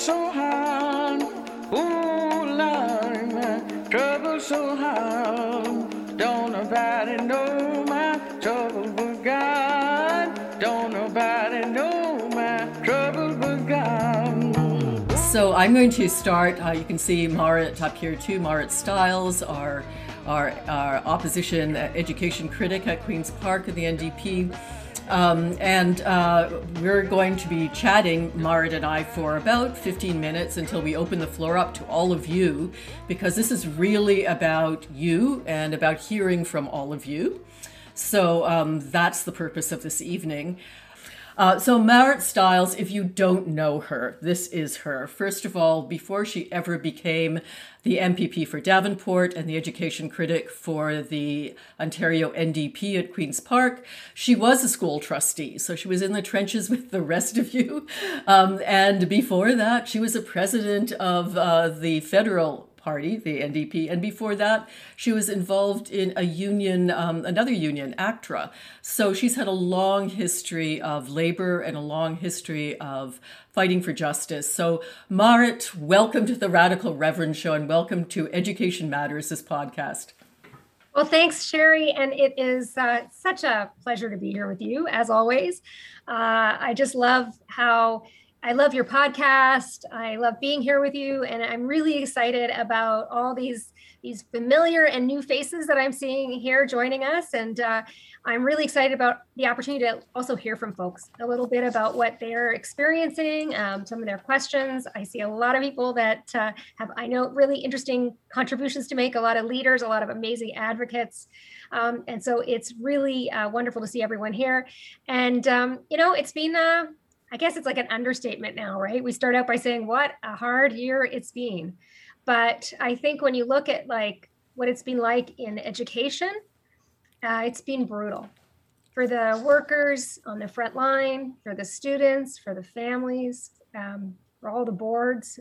so hard. Ooh, Lord, trouble so hard. Don't nobody know my trouble but God. Don't nobody know my trouble but God. So I'm going to start. Uh, you can see Marit up here too. Marit Stiles, our, our, our opposition education critic at Queen's Park in the NDP. Um, and uh, we're going to be chatting, Marit and I, for about 15 minutes until we open the floor up to all of you, because this is really about you and about hearing from all of you. So um, that's the purpose of this evening. Uh, so, Marit Stiles, if you don't know her, this is her. First of all, before she ever became the MPP for Davenport and the education critic for the Ontario NDP at Queen's Park, she was a school trustee. So, she was in the trenches with the rest of you. Um, and before that, she was a president of uh, the federal Party, the NDP, and before that, she was involved in a union, um, another union, ACTRA. So she's had a long history of labor and a long history of fighting for justice. So, Marit, welcome to the Radical Reverend Show and welcome to Education Matters, this podcast. Well, thanks, Cheri. And it is uh, such a pleasure to be here with you, as always. Uh, I just love how I love your podcast. I love being here with you, and I'm really excited about all these these familiar and new faces that I'm seeing here joining us. And uh, I'm really excited about the opportunity to also hear from folks a little bit about what they're experiencing, um, some of their questions. I see a lot of people that uh, have, I know, really interesting contributions to make. A lot of leaders, a lot of amazing advocates. Um, and so it's really uh, wonderful to see everyone here. And um, you know, it's been uh, I guess it's like an understatement now, right? We start out by saying what a hard year it's been. But I think when you look at like what it's been like in education, uh, it's been brutal for the workers on the front line, for the students, for the families, um, for all the boards.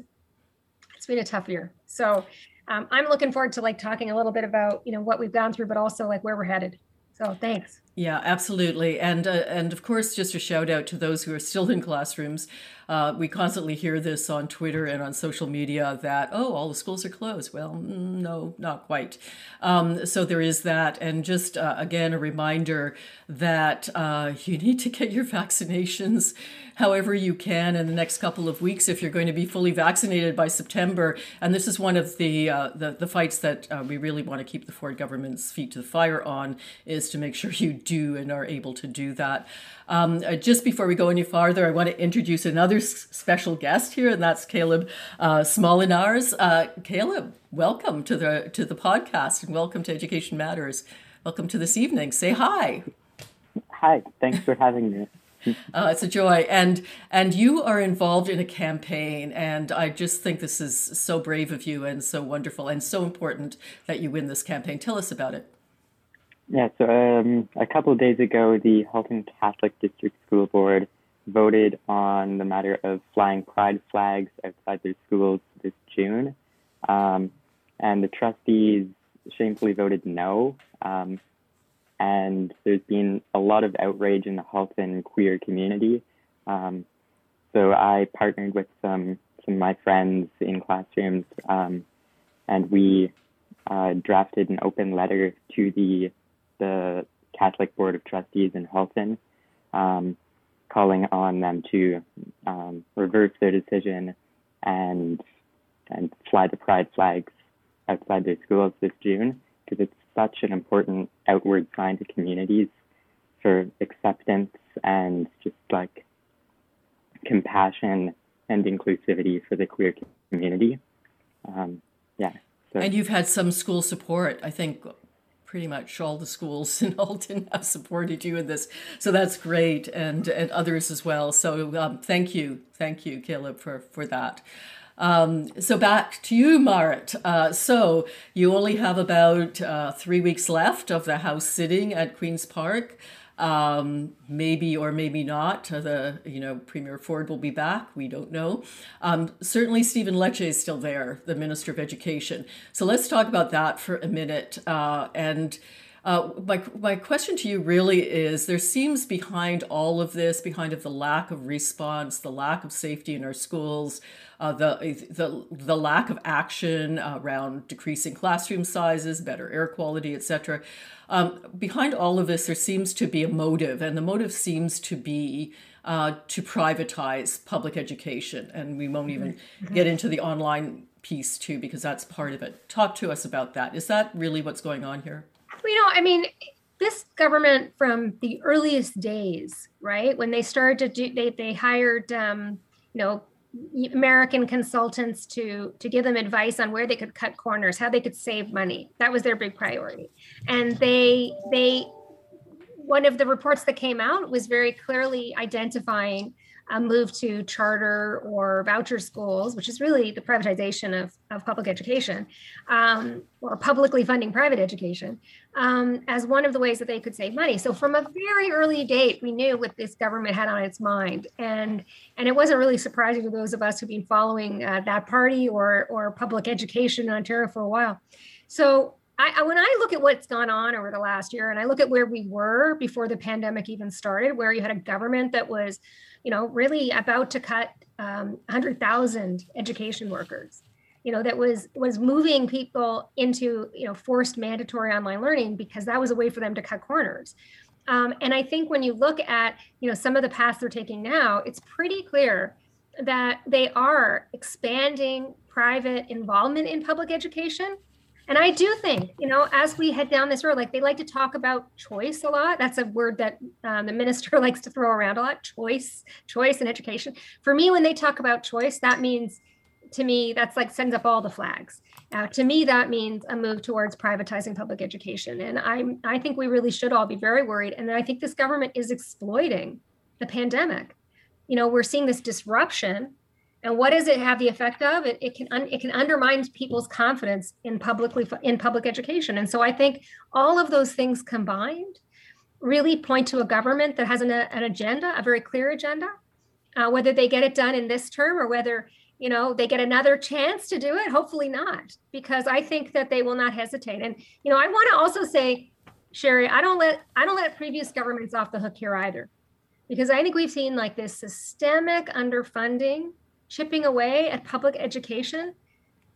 It's been a tough year. So um, I'm looking forward to like talking a little bit about you know what we've gone through, but also like where we're headed. So thanks. Yeah, absolutely, and uh, and of course, just a shout out to those who are still in classrooms. Uh, we constantly hear this on Twitter and on social media that oh, all the schools are closed. Well, mm, no, not quite. Um, so there is that, and just uh, again a reminder that uh, you need to get your vaccinations however you can in the next couple of weeks if you're going to be fully vaccinated by September. And this is one of the uh, the, the, fights that uh, we really want to keep the Ford government's feet to the fire on is to make sure you do and are able to do that. Um, uh, just before we go any farther, I want to introduce another s- special guest here, and that's Caleb uh, Smolenaars. Uh, Caleb, welcome to the to the podcast, and welcome to Education Matters. Welcome to this evening. Say hi. Hi. Thanks for having me. Uh, it's a joy, and and you are involved in a campaign, and I just think this is so brave of you and so wonderful and so important that you win this campaign. Tell us about it. Yeah, so um, a couple of days ago, the Halton Catholic District School Board voted on the matter of flying pride flags outside their schools this June, um, and the trustees shamefully voted no. Um, and there's been a lot of outrage in the Halton queer community. Um, so I partnered with some some of my friends in classrooms, um, and we uh, drafted an open letter to the the Catholic Board of Trustees in Halton, um, calling on them to um, reverse their decision and and fly the pride flags outside their schools this June because it's such an important outward sign to communities for acceptance and just like compassion and inclusivity for the queer community. Um, yeah. So. And you've had some school support. I think pretty much all the schools in Halton have supported you in this. So that's great, and and others as well. So um, thank you, thank you, Caleb, for for that. Um, so back to you, Marit. Uh, so you only have about uh, three weeks left of the House sitting at Queen's Park. Um, maybe or maybe not. Uh, the you know Premier Ford will be back. We don't know. Um, certainly, Stephen Lecce is still there, the Minister of Education. So let's talk about that for a minute. Uh, and Uh, my, my question to you really is there seems behind all of this, behind of the lack of response, the lack of safety in our schools, uh, the, the, the lack of action around decreasing classroom sizes, better air quality, etc. Um, behind all of this, there seems to be a motive, and the motive seems to be uh, to privatize public education. And we won't even mm-hmm. get into the online piece too, because that's part of it. Talk to us about that. Is that really what's going on here? You know, I mean, this government from the earliest days, right, when they started to do, they they hired, um, you know, American consultants to to give them advice on where they could cut corners, how they could save money. That was their big priority, and they they one of the reports that came out was very clearly identifying a move to charter or voucher schools, which is really the privatization of, of public education um, or publicly funding private education, um, as one of the ways that they could save money. So from a very early date, we knew what this government had on its mind, and and it wasn't really surprising to those of us who've been following uh, that party or or public education in Ontario for a while. So I, when I look at what's gone on over the last year, and I look at where we were before the pandemic even started, where you had a government that was you know, really about to cut um, 100,000 education workers. You know, that was was moving people into you know forced mandatory online learning because that was a way for them to cut corners. Um, and I think when you look at you know some of the paths they're taking now, it's pretty clear that they are expanding private involvement in public education and I do think, you know, as we head down this road, like they like to talk about choice a lot. That's a word that um, the minister likes to throw around a lot choice, choice in education. For me, when they talk about choice, that means to me, that's like sends up all the flags. Uh, to me, that means a move towards privatizing public education. And I'm, I think we really should all be very worried. And I think this government is exploiting the pandemic. You know, we're seeing this disruption and what does it have the effect of? It, it can un, it can undermine people's confidence in publicly in public education. And so i think all of those things combined really point to a government that has an, an agenda a very clear agenda. Uh, whether they get it done in this term or whether you know they get another chance to do it hopefully not because i think that they will not hesitate. And you know i want to also say Cheri i don't let i don't let previous governments off the hook here either because i think we've seen like this systemic underfunding chipping away at public education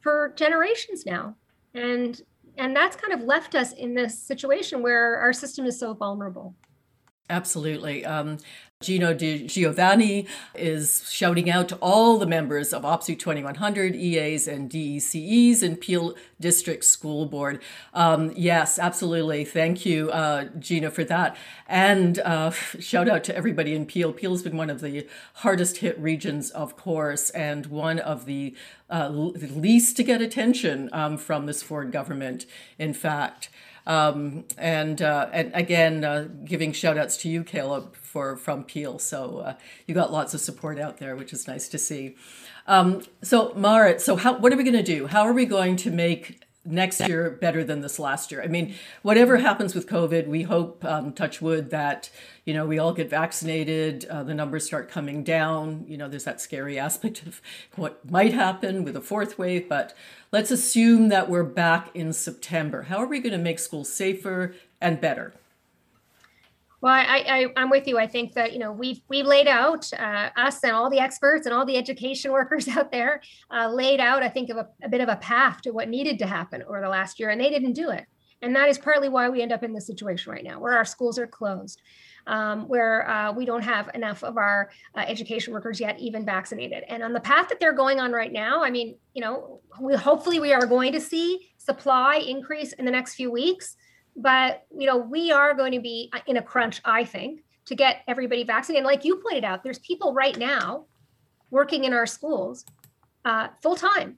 for generations now. And and that's kind of left us in this situation where our system is so vulnerable. Absolutely. Um, Gino Di Giovanni is shouting out to all the members of OPSEU 2100, EAs, and DECEs in Peel District School Board. Um, yes, absolutely. Thank you, uh, Gino, for that. And uh, shout out to everybody in Peel. Peel's been one of the hardest hit regions, of course, and one of the uh, least to get attention um, from this Ford government, in fact. Um, and, uh, and again, uh, giving shout outs to you, Caleb, for from Peel. So uh, you got lots of support out there, which is nice to see. Um, so Marit, so how, what are we going to do? How are we going to make next year better than this last year. I mean, whatever happens with COVID, we hope, um, touch wood, that you know we all get vaccinated, uh, the numbers start coming down. You know, there's that scary aspect of what might happen with a fourth wave, but let's assume that we're back in September. How are we going to make schools safer and better? Well, I, I, am with you. I think that you know we've we've laid out uh, us and all the experts and all the education workers out there uh, laid out. I think of a, a, bit of a path to what needed to happen over the last year, and they didn't do it. And that is partly why we end up in this situation right now, where our schools are closed, um, where uh, we don't have enough of our uh, education workers yet even vaccinated. And on the path that they're going on right now, I mean, you know, we hopefully we are going to see supply increase in the next few weeks but you know we are going to be uh, in a crunch i think to get everybody vaccinated. And like you pointed out there's people right now working in our schools uh, full time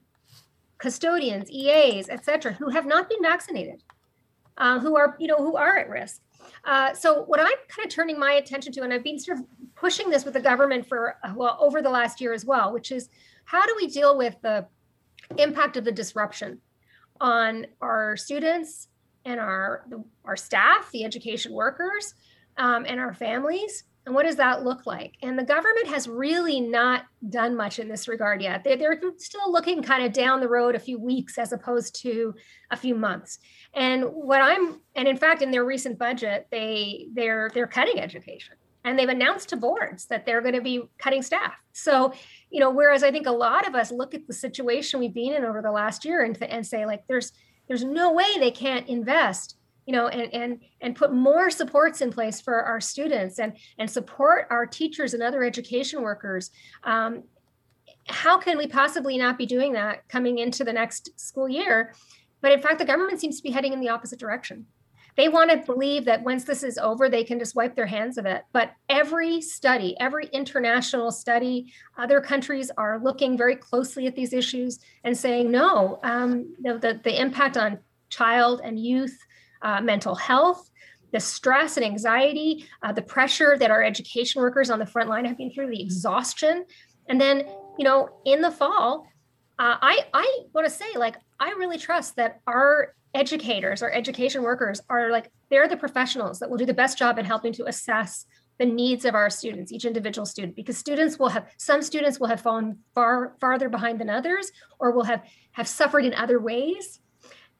custodians eas etc who have not been vaccinated uh, who are you know who are at risk. Uh, so what i'm kind of turning my attention to and i've been sort of pushing this with the government for uh, well over the last year as well which is how do we deal with the impact of the disruption on our students and our our staff, the education workers, um, and our families And what does that look like? And the government has really not done much in this regard yet. They're, they're still looking kind of down the road a few weeks as opposed to a few months. And what I'm, and in fact, in their recent budget, they they're they're cutting education and they've announced to boards that they're going to be cutting staff. So, you know, whereas I think a lot of us look at the situation we've been in over the last year and, and say like, there's there's no way they can't invest you know and and and put more supports in place for our students and and support our teachers and other education workers. Um, how can we possibly not be doing that coming into the next school year? But in fact the government seems to be heading in the opposite direction they want to believe that once this is over they can just wipe their hands of it but every study every international study other countries are looking very closely at these issues and saying no um, the, the, the impact on child and youth uh, mental health, the stress and anxiety, uh, the pressure that our education workers on the front line have been through, the exhaustion. And then, you know, in the fall, uh, I, I want to say, like, I really trust that our educators, or education workers are like, they're the professionals that will do the best job in helping to assess the needs of our students, each individual student, because students will have some students will have fallen far farther behind than others, or will have have suffered in other ways.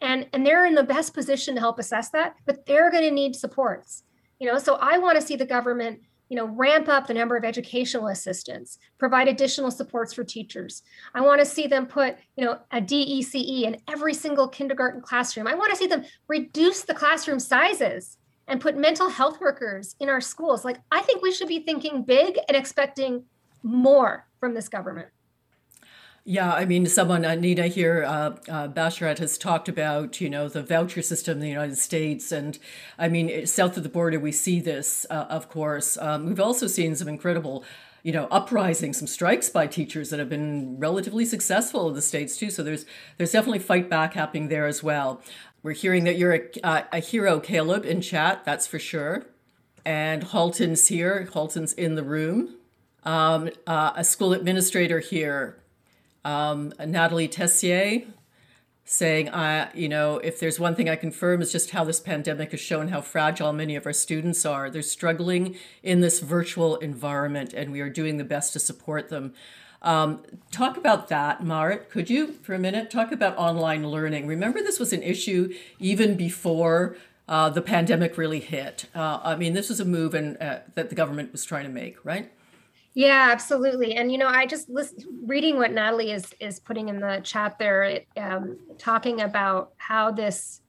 And and they're in the best position to help assess that but they're going to need supports. You know so i want to see the government you know ramp up the number of educational assistants provide additional supports for teachers. I want to see them put you know a dece in every single kindergarten classroom. I want to see them reduce the classroom sizes and put mental health workers in our schools. Like i think we should be thinking big and expecting more from this government yeah, I mean, someone, Nina here, uh, uh, Basharat has talked about, you know, the voucher system in the United States. And I mean, south of the border, we see this, uh, of course. Um, we've also seen some incredible, you know, uprisings, some strikes by teachers that have been relatively successful in the States, too. So there's, there's definitely fight back happening there as well. We're hearing that you're a, uh, a hero, Caleb, in chat, that's for sure. And Halton's here, Halton's in the room. Um, uh, a school administrator here, um, Natalie Tessier saying, uh, you know, if there's one thing I confirm is just how this pandemic has shown how fragile many of our students are. They're struggling in this virtual environment, and we are doing the best to support them. Um, talk about that, Marit, could you, for a minute? Talk about online learning. Remember, this was an issue even before uh, the pandemic really hit. Uh, I mean, this was a move and, uh, that the government was trying to make, right? Yeah, absolutely. And you know, I just listen, reading what Natalie is is putting in the chat there, um, talking about how this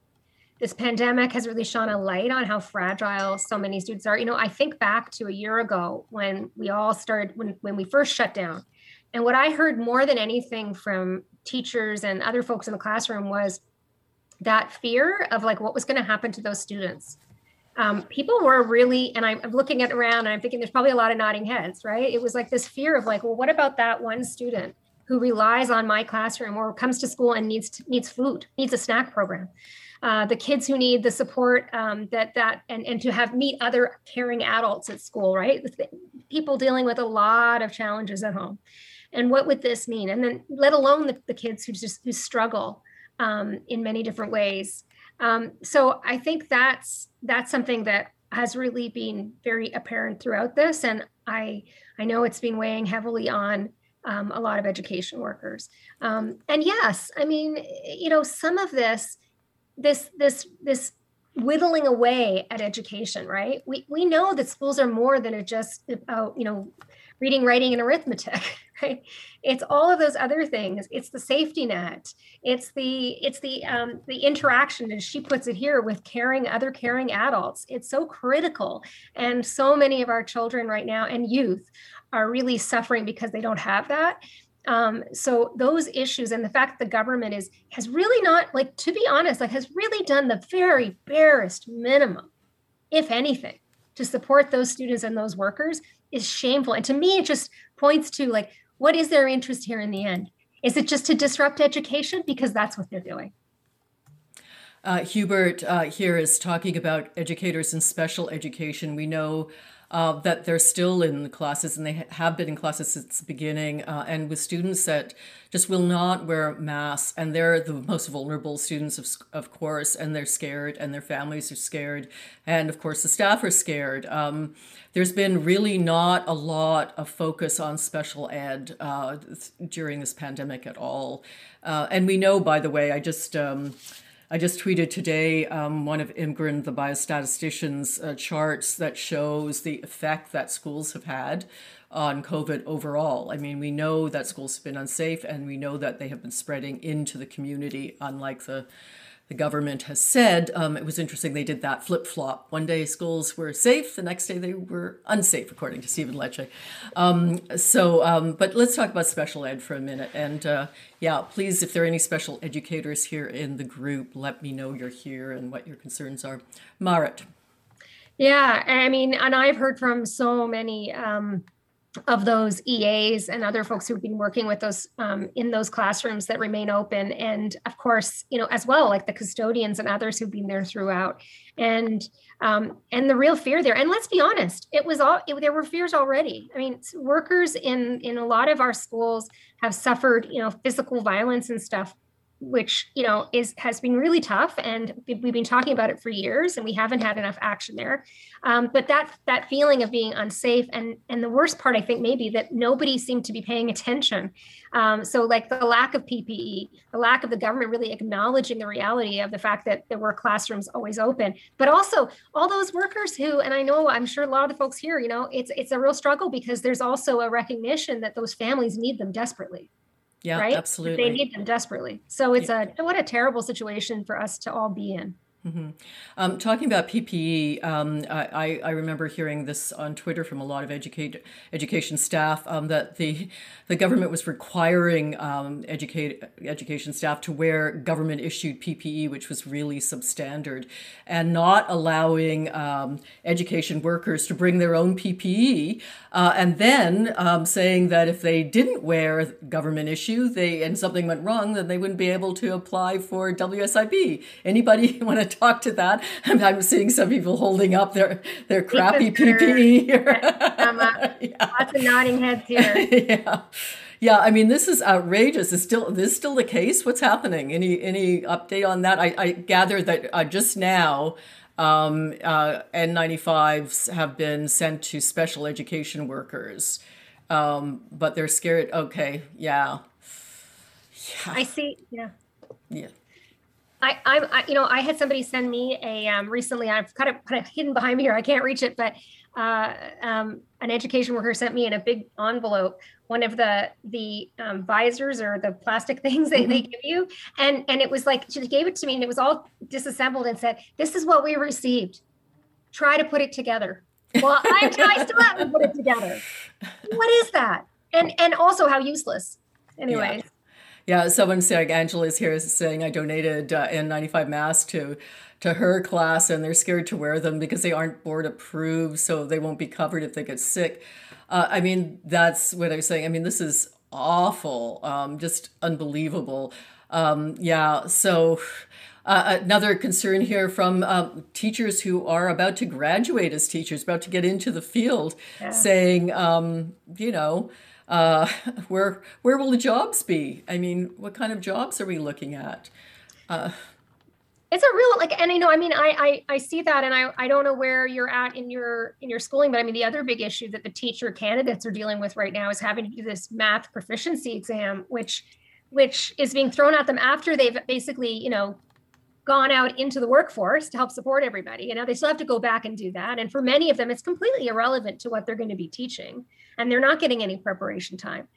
this pandemic has really shone a light on how fragile so many students are. You know, I think back to a year ago when we all started when when we first shut down, and what I heard more than anything from teachers and other folks in the classroom was that fear of like what was going to happen to those students um, people were really, and I'm looking at around and I'm thinking there's probably a lot of nodding heads, right? It was like this fear of like, well, what about that one student who relies on my classroom or comes to school and needs needs food, needs a snack program? Uh, the kids who need the support um, that that and and to have meet other caring adults at school, right? People dealing with a lot of challenges at home, and what would this mean? And then let alone the, the kids who just who struggle um, in many different ways. Um, so I think that's that's something that has really been very apparent throughout this, and I I know it's been weighing heavily on um, a lot of education workers. Um, and yes, I mean you know some of this this this this whittling away at education right we we know that schools are more than just about you know reading writing and arithmetic right? It's all of those other things. It's the safety net. It's the it's the um, the interaction as she puts it here with caring other caring adults. It's so critical. And so many of our children right now and youth are really suffering because they don't have that. Um, so those issues and the fact that the government is has really not like to be honest like has really done the very barest minimum if anything to support those students and those workers is shameful. And to me it just points to like what is their interest here in the end? Is it just to disrupt education? Because that's what they're doing. Uh, Hubert uh, here is talking about educators in special education. We know uh, that they're still in the classes and they have been in classes since the beginning, uh, and with students that just will not wear masks, and they're the most vulnerable students, of, of course, and they're scared, and their families are scared, and of course the staff are scared. Um, there's been really not a lot of focus on special ed uh, during this pandemic at all, uh, and we know, by the way, I just. Um, I just tweeted today um, one of Imgrund, the biostatistician's uh, charts that shows the effect that schools have had on COVID overall. I mean, we know that schools have been unsafe and we know that they have been spreading into the community, unlike the the government has said. Um, it was interesting they did that flip flop. One day schools were safe, the next day they were unsafe, according to Stephen Lecce. Um, so, um, but let's talk about special ed for a minute. And uh, yeah, please, if there are any special educators here in the group, let me know you're here and what your concerns are. Marit. Yeah, I mean, and I've heard from so many um, of those EAs and other folks who've been working with those um, in those classrooms that remain open. And of course, you know, as well, like the custodians and others who've been there throughout. And um, and the real fear there. And let's be honest, it was all it, there were fears already. I mean, workers in in a lot of our schools have suffered, you know, physical violence and stuff which you know is has been really tough and we've been talking about it for years and we haven't had enough action there. Um, but that that feeling of being unsafe and and the worst part i think maybe that nobody seemed to be paying attention. Um, so like the lack of ppe the lack of the government really acknowledging the reality of the fact that there were classrooms always open. But also all those workers who and i know i'm sure a lot of the folks here you know it's it's a real struggle because there's also a recognition that those families need them desperately yeah, right? absolutely. They need them desperately. So it's yeah. a what a terrible situation for us to all be in. Mm-hmm. Um, talking about PPE, um, I, I, remember hearing this on Twitter from a lot of educate, education staff um, that the the government was requiring um, educate, education staff to wear government issued PPE, which was really substandard, and not allowing um, education workers to bring their own PPE, uh, and then um, saying that if they didn't wear government issue, they and something went wrong, then they wouldn't be able to apply for WSIB. Anybody want to talk to that. I'm, I'm seeing some people holding up their their crappy PPE here. yeah. Lots of nodding heads here. yeah. Yeah, I mean, this is outrageous. Is still this still the case? What's happening? Any any update on that? I, I gather that uh, just now, um, uh, N95s have been sent to special education workers, um, but they're scared. Okay, yeah. yeah. I see. Yeah. Yeah. I, I'm, I, you know, I had somebody send me a um, recently. I've kind of put it hidden behind me here. I can't reach it, but uh, um, an education worker sent me in a big envelope one of the the um, visors or the plastic things that mm-hmm. they give you, and and it was like she gave it to me, and it was all disassembled, and said, "This is what we received. Try to put it together." Well, I, I still haven't put it together. What is that? And and also how useless. Anyway. Yeah. Yeah, someone saying Angela is here saying I donated uh, N95 masks to to her class and they're scared to wear them because they aren't board approved, so they won't be covered if they get sick. Uh, I mean, that's what I was saying. I mean, this is awful, um, just unbelievable. Um, yeah, so. Uh, another concern here from uh, teachers who are about to graduate as teachers, about to get into the field, yeah. saying, um, you know, uh, where where will the jobs be? I mean, what kind of jobs are we looking at? Uh, it's a real like and i know i mean I, I i see that and i i don't know where you're at in your in your schooling but i mean the other big issue that the teacher candidates are dealing with right now is having to do this math proficiency exam which which is being thrown at them after they've basically you know gone out into the workforce to help support everybody and now they still have to go back and do that and for many of them it's completely irrelevant to what they're going to be teaching and they're not getting any preparation time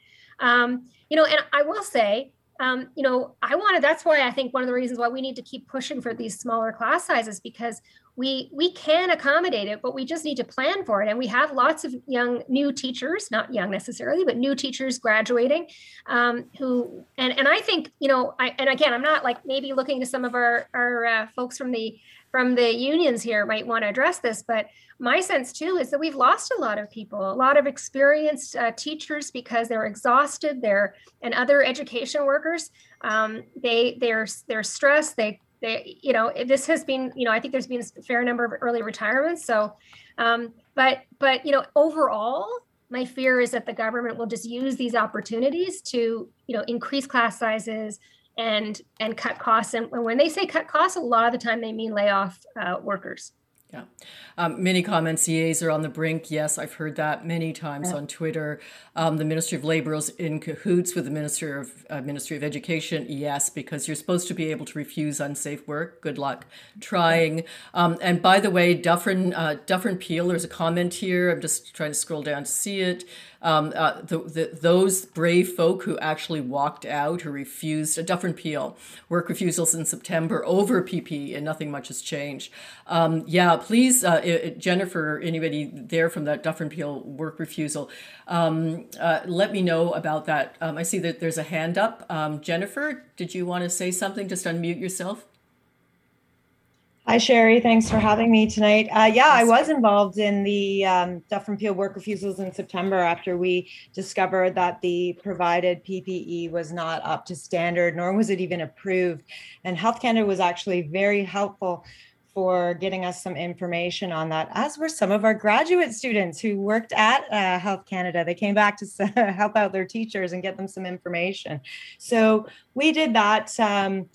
um, you know and i will say um, you know, I wanted. That's why I think one of the reasons why we need to keep pushing for these smaller class sizes because we we can accommodate it, but we just need to plan for it. And we have lots of young new teachers, not young necessarily, but new teachers graduating, um, who and and I think you know, I and again, I'm not like maybe looking to some of our our uh, folks from the from the unions here might want to address this, but my sense too is that we've lost a lot of people, a lot of experienced uh, teachers because they're exhausted. They're and other education workers. Um, they they're they're stressed. They they, you know, this has been, you know, I think there's been a fair number of early retirements. So, um, but, but, you know, overall, my fear is that the government will just use these opportunities to, you know, increase class sizes and and cut costs. And when they say cut costs, a lot of the time they mean lay off uh, workers. Yeah. Um, many comments, EAs are on the brink. Yes, I've heard that many times yeah. on Twitter. Um, the Ministry of Labor is in cahoots with the Ministry of uh, Ministry of Education. Yes, because you're supposed to be able to refuse unsafe work. Good luck trying. Um, and by the way, Dufferin, uh, Dufferin Peel, there's a comment here. I'm just trying to scroll down to see it um, uh, the, the, those brave folk who actually walked out, who refused a Dufferin Peel work refusals in September over PP, and nothing much has changed. Um, yeah, please, uh, it, Jennifer, anybody there from that Dufferin Peel work refusal, um, uh, let me know about that. Um, I see that there's a hand up. Um, Jennifer, did you want to say something? Just unmute yourself. Hi, Cheri. Thanks for having me tonight. Uh, yeah, I was involved in the um, Dufferin Peel work refusals in September after we discovered that the provided PPE was not up to standard, nor was it even approved. And Health Canada was actually very helpful for getting us some information on that, as were some of our graduate students who worked at uh, Health Canada. They came back to help out their teachers and get them some information. So we did that. Um,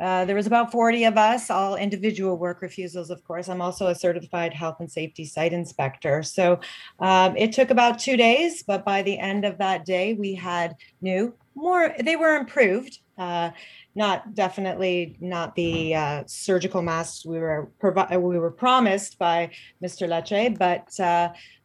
uh, there was about 40 of us, all individual work refusals, of course. I'm also a certified health and safety site inspector. So um, it took about two days, but by the end of that day, we had new, more, they were improved. Uh, not definitely not the uh, surgical masks we were provi- we were promised by Mr. Lecce, but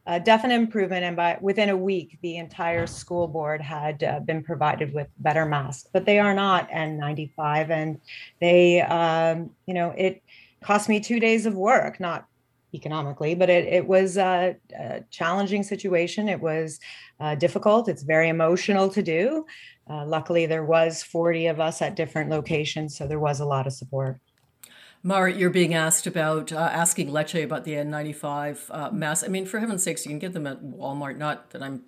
a definite improvement. And by within a week, the entire school board had uh, been provided with better masks, but they are not N95. And they, um, you know, it cost me two days of work, not economically, but it, it was a, a challenging situation. It was uh, difficult. It's very emotional to do. Uh, luckily, there was 40 of us at different locations, so there was a lot of support. Marit, you're being asked about uh, asking Lecce about the N95 uh, mask. I mean, for heaven's sakes, you can get them at Walmart. Not that I'm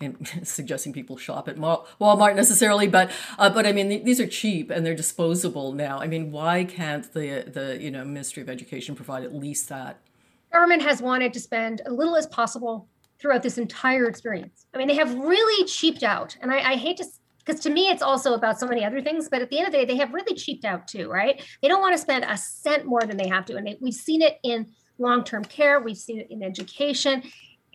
suggesting people shop at Walmart necessarily, but uh, but I mean these are cheap and they're disposable now. I mean, why can't the the you know Ministry of Education provide at least that? Government has wanted to spend as little as possible throughout this entire experience. I mean, they have really cheaped out, and I, I hate to because to me it's also about so many other things but at the end of the day they have really cheaped out too right? They don't want to spend a cent more than they have to and they, we've seen it in long-term care we've seen it in education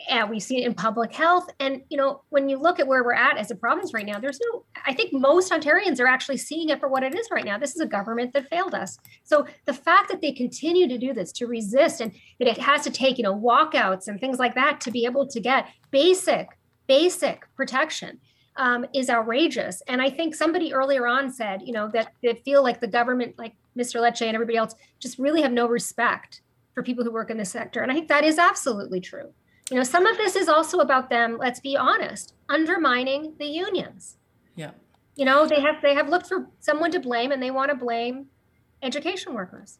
and we've seen it in public health and you know when you look at where we're at as a province right now there's no i think most ontarians are actually seeing it for what it is right now. This is a government that failed us. So the fact that they continue to do this to resist and that it has to take you know walkouts and things like that to be able to get basic basic protection um, is outrageous. And I think somebody earlier on said, you know, that they feel like the government, like Mr. Lecce and everybody else, just really have no respect for people who work in this sector. And I think that is absolutely true. You know, some of this is also about them, let's be honest, undermining the unions. Yeah. You know, they have they have looked for someone to blame and they want to blame education workers.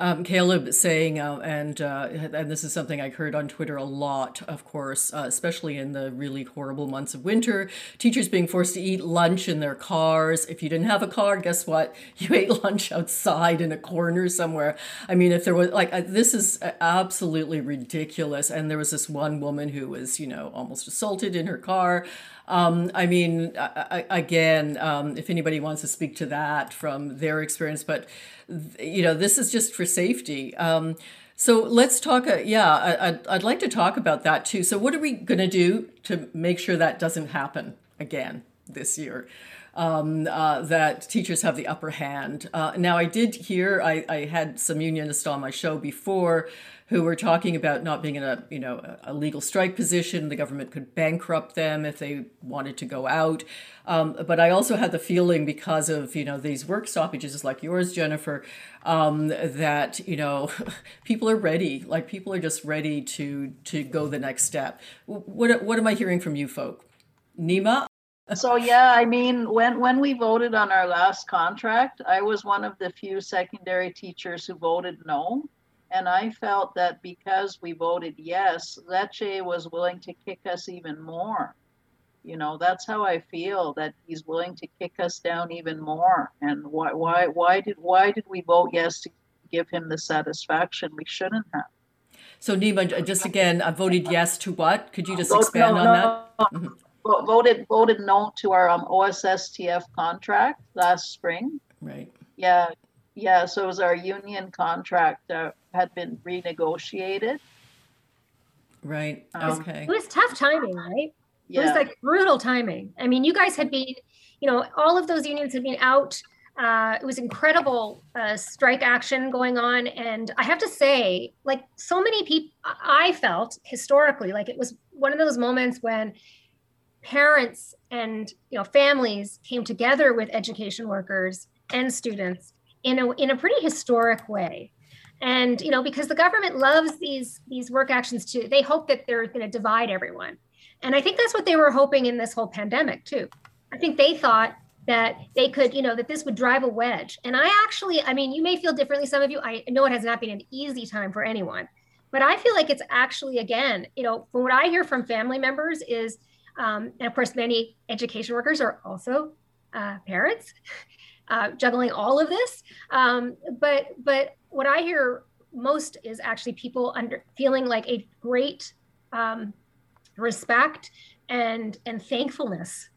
Um, Caleb saying, uh, and uh, and this is something I heard on Twitter a lot, of course, uh, especially in the really horrible months of winter. Teachers being forced to eat lunch in their cars. If you didn't have a car, guess what? You ate lunch outside in a corner somewhere. I mean, if there was like uh, this is absolutely ridiculous. And there was this one woman who was, you know, almost assaulted in her car. Um, I mean, I, I, again, um, if anybody wants to speak to that from their experience, but you know, this is just for safety. Um, so let's talk. Uh, yeah, I, I'd, I'd like to talk about that too. So, what are we going to do to make sure that doesn't happen again this year? Um, uh, that teachers have the upper hand. Uh, now, I did hear I, I had some unionists on my show before who were talking about not being in a you know a legal strike position. The government could bankrupt them if they wanted to go out. Um, but I also had the feeling because of you know these work stoppages like yours, Jennifer, um, that you know people are ready. Like people are just ready to to go the next step. What what am I hearing from you folk? Nima, so yeah i mean when when we voted on our last contract i was one of the few secondary teachers who voted no and I felt that because we voted yes, Lecce was willing to kick us even more. You know, that's how I feel that he's willing to kick us down even more. And why why why did why did we vote yes to give him the satisfaction we shouldn't have? So Nima, just again, I voted yes to what? Could you just expand no, on no, that? Mm-hmm. Voted voted no to our um, OSSTF contract last spring. Right. Yeah, yeah. So it was our union contract that had been renegotiated. Right. Um, okay. It was tough timing, right? Yeah. It was like brutal timing. I mean, you guys had been, you know, all of those unions had been out. Uh, it was incredible uh, strike action going on. And I have to say, like so many people, I felt historically like it was one of those moments when parents and you know families came together with education workers and students in a in a pretty historic way. And you know because the government loves these these work actions too they hope that they're going to divide everyone. And i think that's what they were hoping in this whole pandemic too. I think they thought that they could you know that this would drive a wedge. And i actually i mean you may feel differently some of you. I know it has not been an easy time for anyone. But i feel like it's actually again you know from what i hear from family members is um, and of course many education workers are also uh, parents uh, juggling all of this um, but but what I hear most is actually people under feeling like a great um, respect and and thankfulness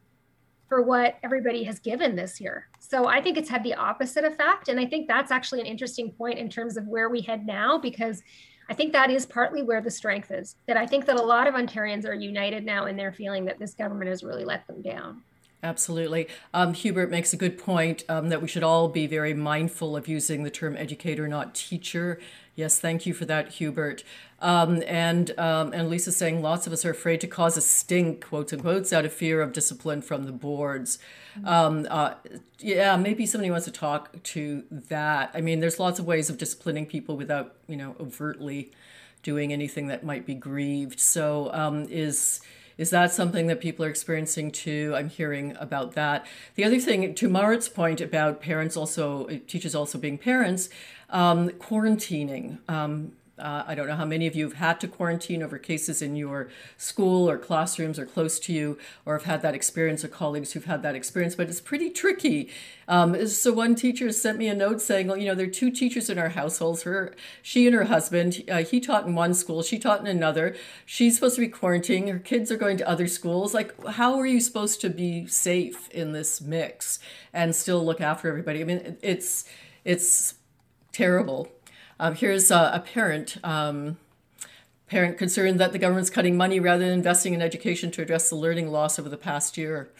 for what everybody has given this year. So I think it's had the opposite effect, and I think that's actually an interesting point in terms of where we head now because. I think that is partly where the strength is. That I think that a lot of Ontarians are united now in their feeling that this government has really let them down. Absolutely. Um, Hubert makes a good point um, that we should all be very mindful of using the term educator, not teacher. Yes, thank you for that, Hubert. Um, and um, and Lisa saying lots of us are afraid to cause a stink, quotes and quotes, out of fear of discipline from the boards. Um, uh, yeah, maybe somebody wants to talk to that. I mean, there's lots of ways of disciplining people without, you know, overtly doing anything that might be grieved. So um, is is that something that people are experiencing too? I'm hearing about that. The other thing, to Marit's point about parents also, teachers also being parents, um, quarantining. Um, uh, I don't know how many of you have had to quarantine over cases in your school or classrooms or close to you, or have had that experience, or colleagues who've had that experience, but it's pretty tricky. Um, so one teacher sent me a note saying, well, you know, there are two teachers in our households. Her, she and her husband. Uh, he taught in one school, she taught in another. She's supposed to be quarantining. Her kids are going to other schools. Like, how are you supposed to be safe in this mix and still look after everybody? I mean, it's it's terrible. Um, here's a, a parent. Um, parent concerned that the government's cutting money rather than investing in education to address the learning loss over the past year.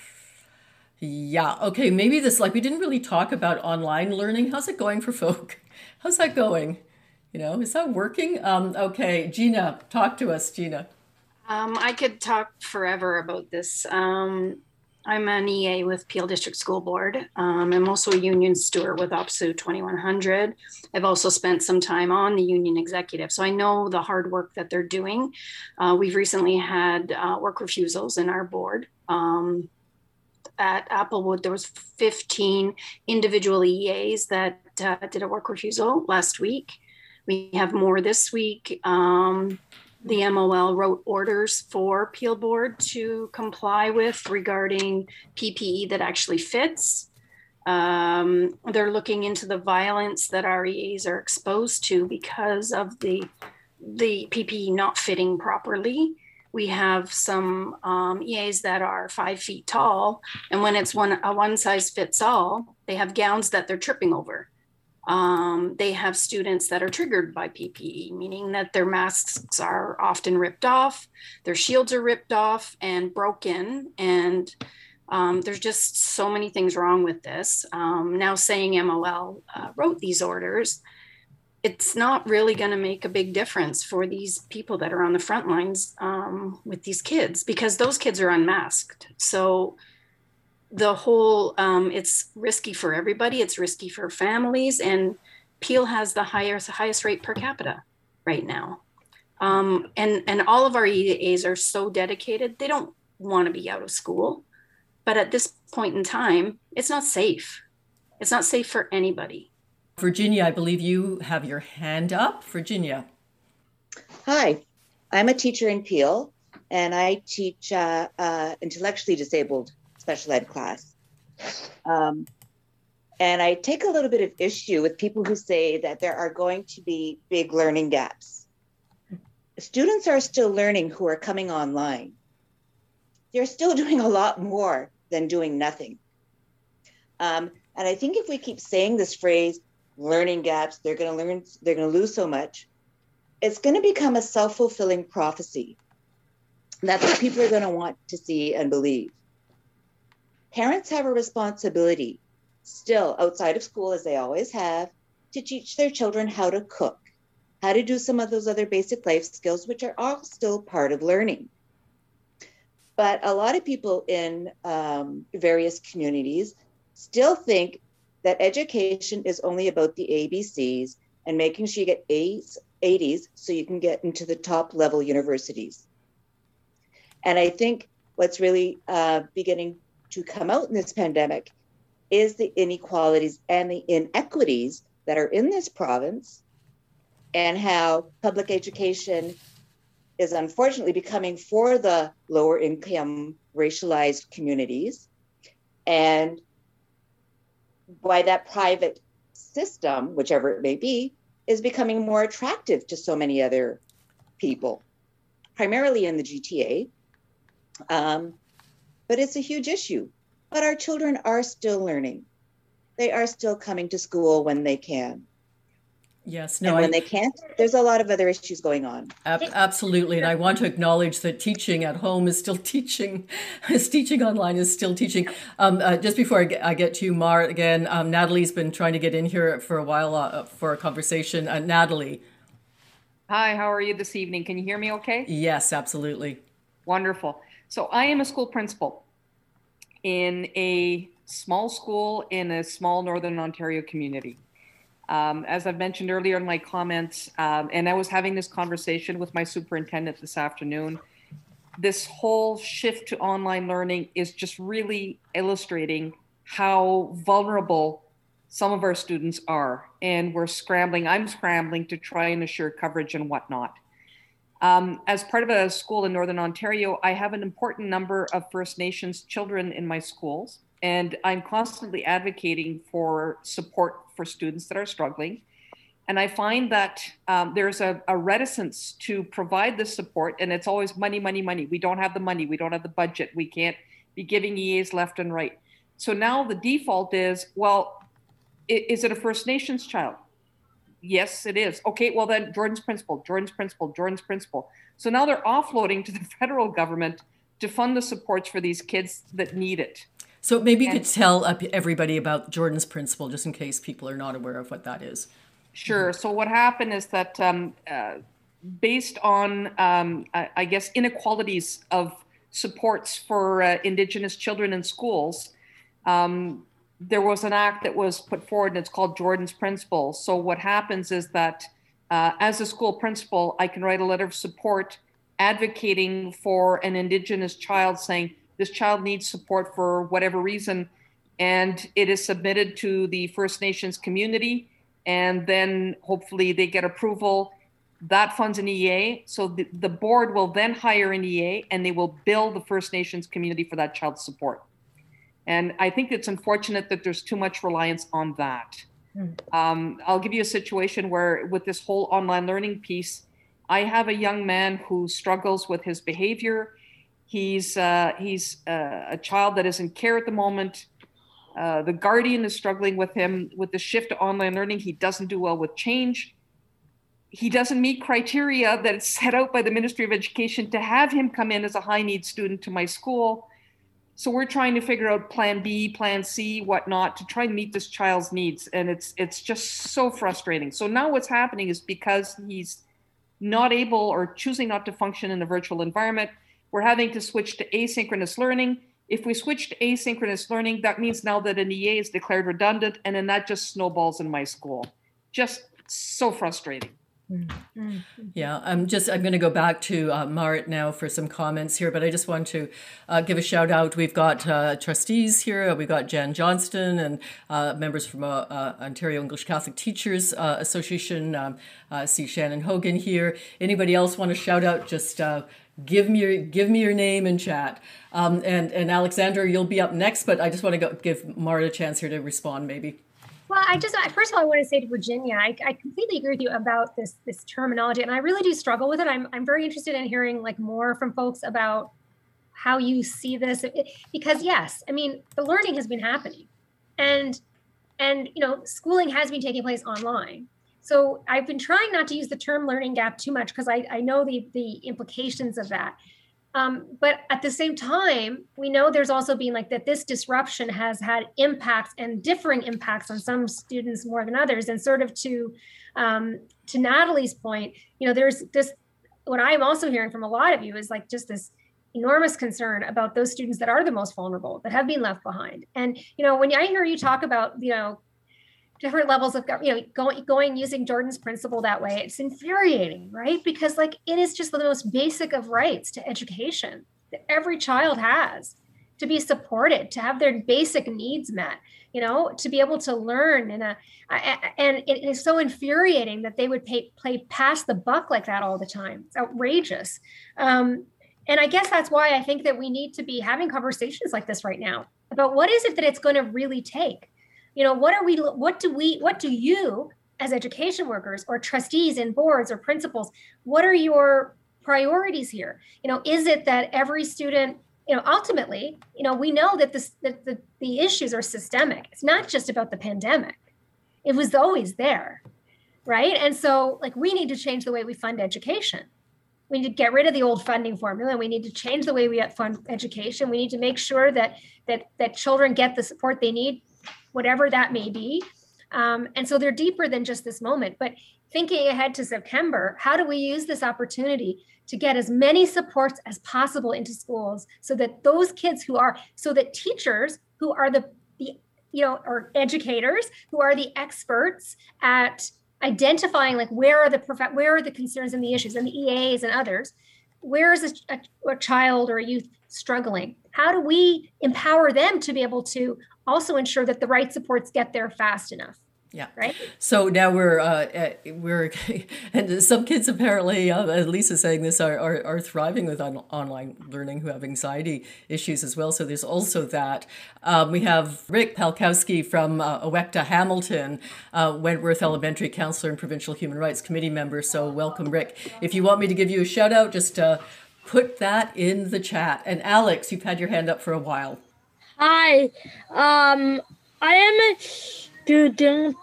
Yeah, okay, maybe this, like, we didn't really talk about online learning. How's it going for folk? How's that going? You know, is that working? Um, okay, Gina, talk to us, Gina. Um, I could talk forever about this. Um, I'm an EA with Peel District School Board. Um, I'm also a union steward with OPSEU 2100. I've also spent some time on the union executive, so I know the hard work that they're doing. Uh, we've recently had uh, work refusals in our board. Um, at Applewood, there was 15 individual EAs that uh, did a work refusal last week. We have more this week. Um, the MOL wrote orders for Peel Board to comply with regarding PPE that actually fits. Um, they're looking into the violence that REAs are exposed to because of the the PPE not fitting properly. We have some um, EAs that are five feet tall, and when it's one a one size fits all, they have gowns that they're tripping over. Um, they have students that are triggered by PPE, meaning that their masks are often ripped off, their shields are ripped off and broken. And um, there's just so many things wrong with this. Um, now, saying MOL uh, wrote these orders, it's not really going to make a big difference for these people that are on the front lines um, with these kids because those kids are unmasked. So, the whole um, it's risky for everybody it's risky for families and peel has the highest highest rate per capita right now. Um, and and all of our eas are so dedicated they don't want to be out of school. But at this point in time it's not safe. It's not safe for anybody. Virginia i believe you have your hand up. Virginia. Hi i'm a teacher in peel and I teach uh, uh, intellectually disabled special ed class. Um, and I take a little bit of issue with people who say that there are going to be big learning gaps. Students are still learning who are coming online. They're still doing a lot more than doing nothing. Um, and I think if we keep saying this phrase, learning gaps, they're going to learn, they're going to lose so much, it's going to become a self fulfilling prophecy. That's what people are going to want to see and believe. Parents have a responsibility, still outside of school, as they always have, to teach their children how to cook, how to do some of those other basic life skills, which are all still part of learning. But a lot of people in um, various communities still think that education is only about the ABCs and making sure you get A's, 80s so you can get into the top level universities. And I think what's really uh, beginning to come out in this pandemic is the inequalities and the inequities that are in this province and how public education is unfortunately becoming for the lower income racialized communities. And why that private system whichever it may be is becoming more attractive to so many other people primarily in the gta um, but it's a huge issue. But our children are still learning. They are still coming to school when they can. Yes, no. And when I, they can't, there's a lot of other issues going on. Ab- absolutely, and I want to acknowledge that teaching at home is still teaching, is teaching online is still teaching. Um, uh, just before I get, I get, to you, Mar, again, um, Natalie's been trying to get in here for a while uh, for a conversation. Uh, Natalie. Hi, how are you this evening? Can you hear me okay? Yes, absolutely. Wonderful. So I am a school principal in a small school in a small Northern Ontario community. Um, as I've mentioned earlier in my comments, um, and I was having this conversation with my superintendent this afternoon, this whole shift to online learning is just really illustrating how vulnerable some of our students are. And we're scrambling, I'm scrambling to try and assure coverage and whatnot. Um, as part of a school in Northern Ontario, I have an important number of First Nations children in my schools, and I'm constantly advocating for support for students that are struggling. And I find that um, there's a, a, reticence to provide this support, and it's always money, money, money. We don't have the money, we don't have the budget, we can't be giving EAs left and right. So now the default is well, is it a First Nations child? Yes, it is. Okay, well then Jordan's principle, Jordan's principle, Jordan's principle. So now they're offloading to the federal government to fund the supports for these kids that need it. So maybe you could tell everybody about Jordan's principle, just in case people are not aware of what that is. Sure. So what happened is that um, uh, based on, um, I, I, guess, inequalities of supports for uh, Indigenous children in schools, um, there was an act that was put forward and it's called Jordan's Principle. So what happens is that uh, as a school principal, I can write a letter of support advocating for an Indigenous child saying this child needs support for whatever reason. And it is submitted to the First Nations community. And then hopefully they get approval. That funds an EA. So the, the board will then hire an EA and they will bill the First Nations community for that child's support. And I think it's unfortunate that there's too much reliance on that. Hmm. Um, I'll give you a situation where, with this whole online learning piece, I have a young man who struggles with his behavior. He's uh, he's uh, a child that is in care at the moment. Uh, the guardian is struggling with him with the shift to online learning. He doesn't do well with change. He doesn't meet criteria that is set out by the Ministry of Education to have him come in as a high need student to my school. So we're trying to figure out plan B, plan C, whatnot to try and meet this child's needs. And it's it's just so frustrating. So now what's happening is because he's not able or choosing not to function in a virtual environment, we're having to switch to asynchronous learning. If we switch to asynchronous learning, that means now that an EA is declared redundant, and then that just snowballs in my school. Just so frustrating. Mm-hmm. Yeah, I'm just I'm going to go back to uh, Marit now for some comments here, but I just want to uh, give a shout out. We've got uh, trustees here. We've got Jan Johnston and uh, members from uh, uh, Ontario English Catholic Teachers Association. Um, see Shannon Hogan here. Anybody else want to shout out? Just give me your give me your name in chat. Um, and and Alexandra, you'll be up next, but I just want to go, give Mara a chance here to respond, maybe. Well, I just first of all, I want to say to Virginia, I, I, completely agree with you about this this terminology, and I really do struggle with it. I'm I'm very interested in hearing like more from folks about how you see this, because yes, I mean the learning has been happening, and and you know schooling has been taking place online. So I've been trying not to use the term learning gap too much because I, I know the the implications of that. Um, but at the same time, we know there's also been like that this disruption has had impacts and differing impacts on some students more than others. And sort of to um, to Natalie's point, you know, there's this what I'm also hearing from a lot of you is like just this enormous concern about those students that are the most vulnerable that have been left behind. And you know, when I hear you talk about you know different levels of you know going going using jordan's principle that way. It's infuriating right? Because like it is just the most basic of rights to education that every child has to be supported to have their basic needs met you know to be able to learn and a and it is so infuriating that they would pay, play past the buck like that all the time. It's outrageous. Um, and i guess that's why i think that we need to be having conversations like this right now about what is it that it's going to really take you know what are we what do we what do you as education workers or trustees and boards or principals what are your priorities here? You know is it that every student you know ultimately you know we know that this that the, the issues are systemic. It's not just about the pandemic. It was always there right? And so like we need to change the way we fund education. We need to get rid of the old funding formula. We need to change the way we fund education. We need to make sure that that that children get the support they need whatever that may be. Um, and so they're deeper than just this moment. But thinking ahead to September, how do we use this opportunity to get as many supports as possible into schools so that those kids who are, so that teachers who are the, the you know, or educators who are the experts at identifying like where are the prof- where are the concerns and the issues and the EAs and others, where is a, a, a child or a youth struggling? How do we empower them to be able to also ensure that the right supports get there fast enough. Yeah. Right. So now we're uh, we're and some kids apparently, uh, is saying this, are, are, are thriving with on, online learning who have anxiety issues as well. So there's also that. Um, we have Rick Palkowski from uh, OECTA Hamilton, uh, Wentworth Elementary counselor and provincial human rights committee member. So welcome, Rick. If you want me to give you a shout out, just uh, put that in the chat. And Alex, you've had your hand up for a while. Hi, um, I am a student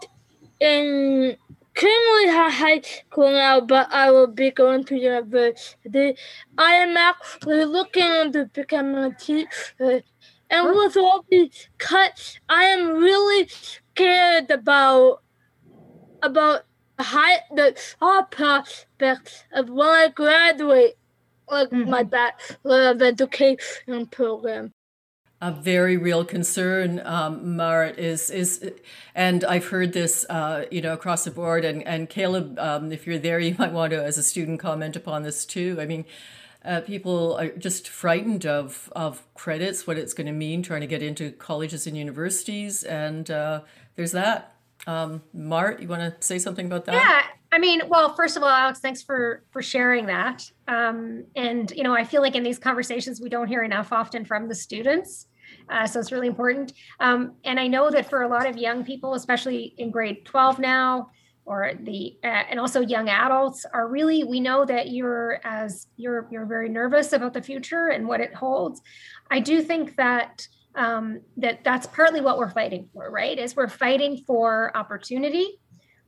in currently high school now, but I will be going to university. I am actually looking to become a teacher, and with all these cuts, I am really scared about about high the prospects of when I graduate, like mm-hmm. my bachelor of education program a very real concern, um, Marit, is is, and I've heard this, uh, you know, across the board. And and Caleb, um, if you're there, you might want to, as a student, comment upon this too. I mean, uh, people are just frightened of of credits, what it's going to mean trying to get into colleges and universities, and uh, there's that. Um, Mart, you want to say something about that? Yeah, I mean, well, first of all, Alex, thanks for for sharing that. Um, and you know, I feel like in these conversations, we don't hear enough often from the students. Uh, so it's really important. Um, and I know that for a lot of young people, especially in grade 12 now, or the uh, and also young adults are really we know that you're as you're you're very nervous about the future and what it holds. I do think that um, that that's partly what we're fighting for, right? Is we're fighting for opportunity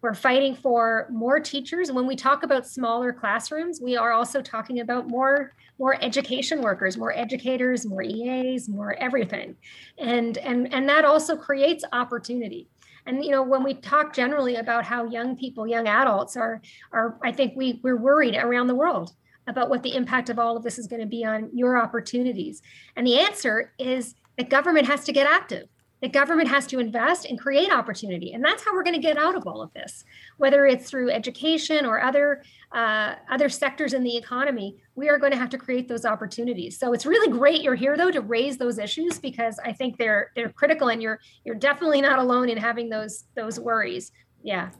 we're fighting for more teachers. When we talk about smaller classrooms, we are also talking about more more education workers, more educators, more EAs, more everything. And and and that also creates opportunity. And you know, when we talk generally about how young people, young adults are are I think we we're worried around the world about what the impact of all of this is going to be on your opportunities. And the answer is that government has to get active the government has to invest and create opportunity and that's how we're going to get out of all of this. Whether it's through education or other uh, other sectors in the economy we are going to have to create those opportunities. So it's really great you're here though to raise those issues because i think they're they're critical and you're you're definitely not alone in having those those worries. Yeah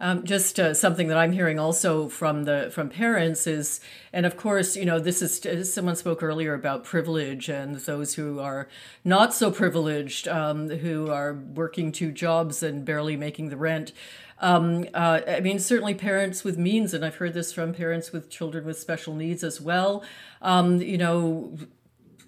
Um, just uh, something that I'm hearing also from the from parents is, and of course, you know, this is someone spoke earlier about privilege and those who are not so privileged, um, who are working two jobs and barely making the rent. Um, uh, I mean, certainly parents with means, and I've heard this from parents with children with special needs as well. Um, you know,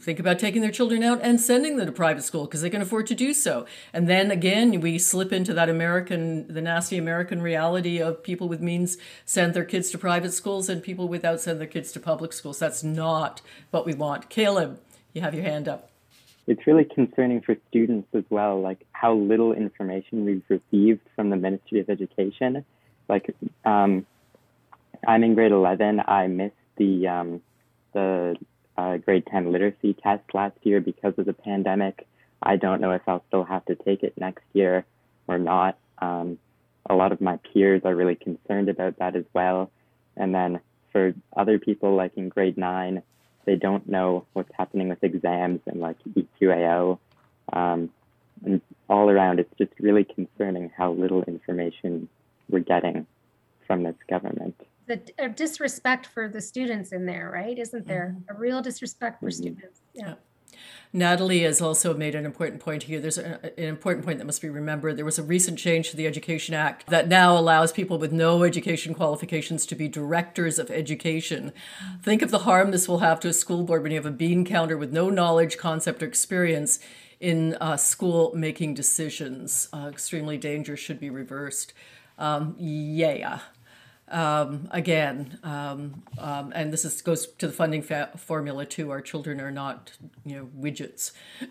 think about taking their children out and sending them to private school because they can afford to do so. And then again, we slip into that American, the nasty American reality of people with means send their kids to private schools and people without send their kids to public schools. That's not what we want. Caleb, you have your hand up. It's really concerning for students as well, like how little information we've received from the Ministry of Education. Like, um, I'm in grade 11. I missed the um, the grade 10 literacy test last year because of the pandemic. I don't know if I'll still have to take it next year or not. Um, a lot of my peers are really concerned about that as well. And then for other people, like in grade nine, they don't know what's happening with exams and like EQAO. Um, and all around, it's just really concerning how little information we're getting from this government the disrespect for the students in there, right? Isn't there mm-hmm. a real disrespect for mm-hmm. students? Yeah. yeah. Natalie has also made an important point here. There's a, an important point that must be remembered. There was a recent change to the Education Act that now allows people with no education qualifications to be directors of education. Think of the harm this will have to a school board when you have a bean counter with no knowledge, concept, or experience in uh, school making decisions. Uh, extremely dangerous, should be reversed. Um, yeah um, again, um, um, and this is, goes to the funding fa- formula too. Our children are not, you know, widgets.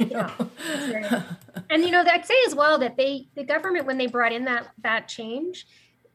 you know? Yeah, and you know, I'd say as well that they, the government, when they brought in that that change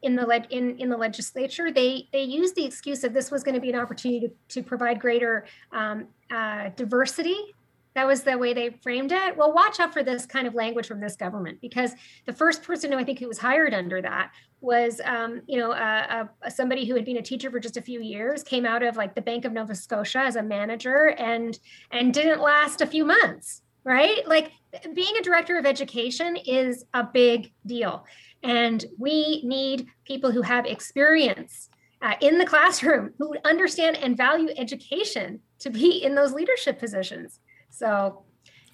in the le- in in the legislature, they they used the excuse that this was going to be an opportunity to, to provide greater um, uh, diversity that was the way they framed it. Well, watch out for this kind of language from this government because the first person who I think who was hired under that was, um, you know, somebody who had been a teacher for just a few years, came out of like the Bank of Nova Scotia as a manager, and and didn't last a few months. Right? Like being a director of education is a big deal, and we need people who have experience uh, in the classroom who understand and value education to be in those leadership positions. So,